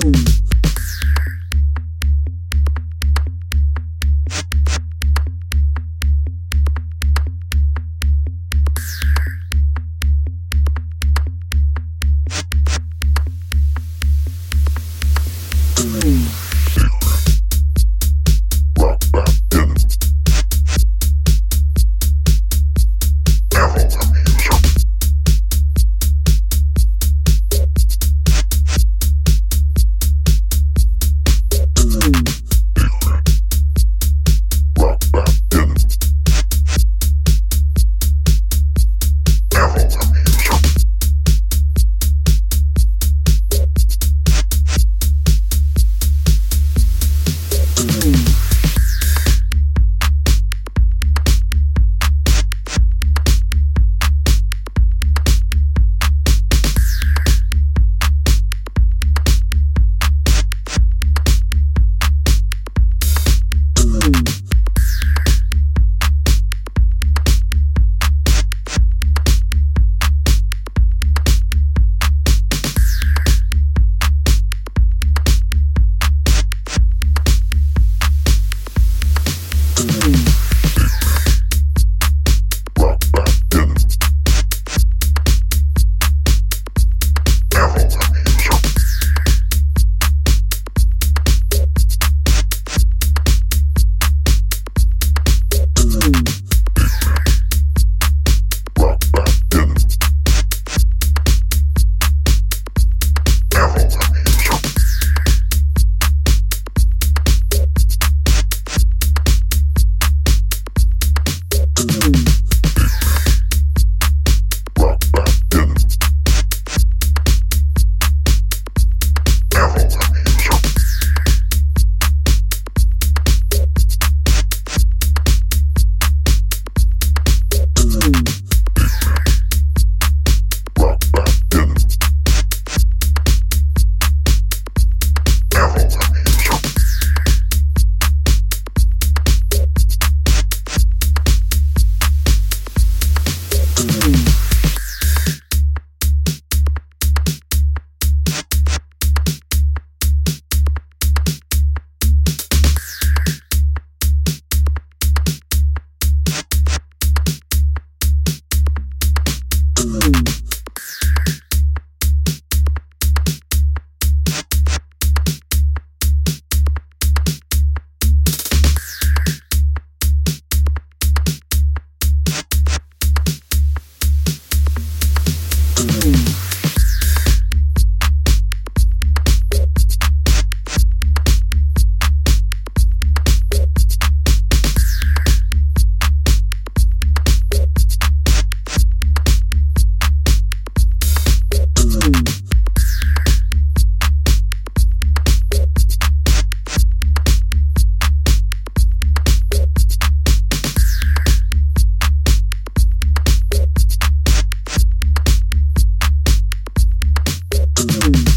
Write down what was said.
Boom. Home. Thank you. Thank you.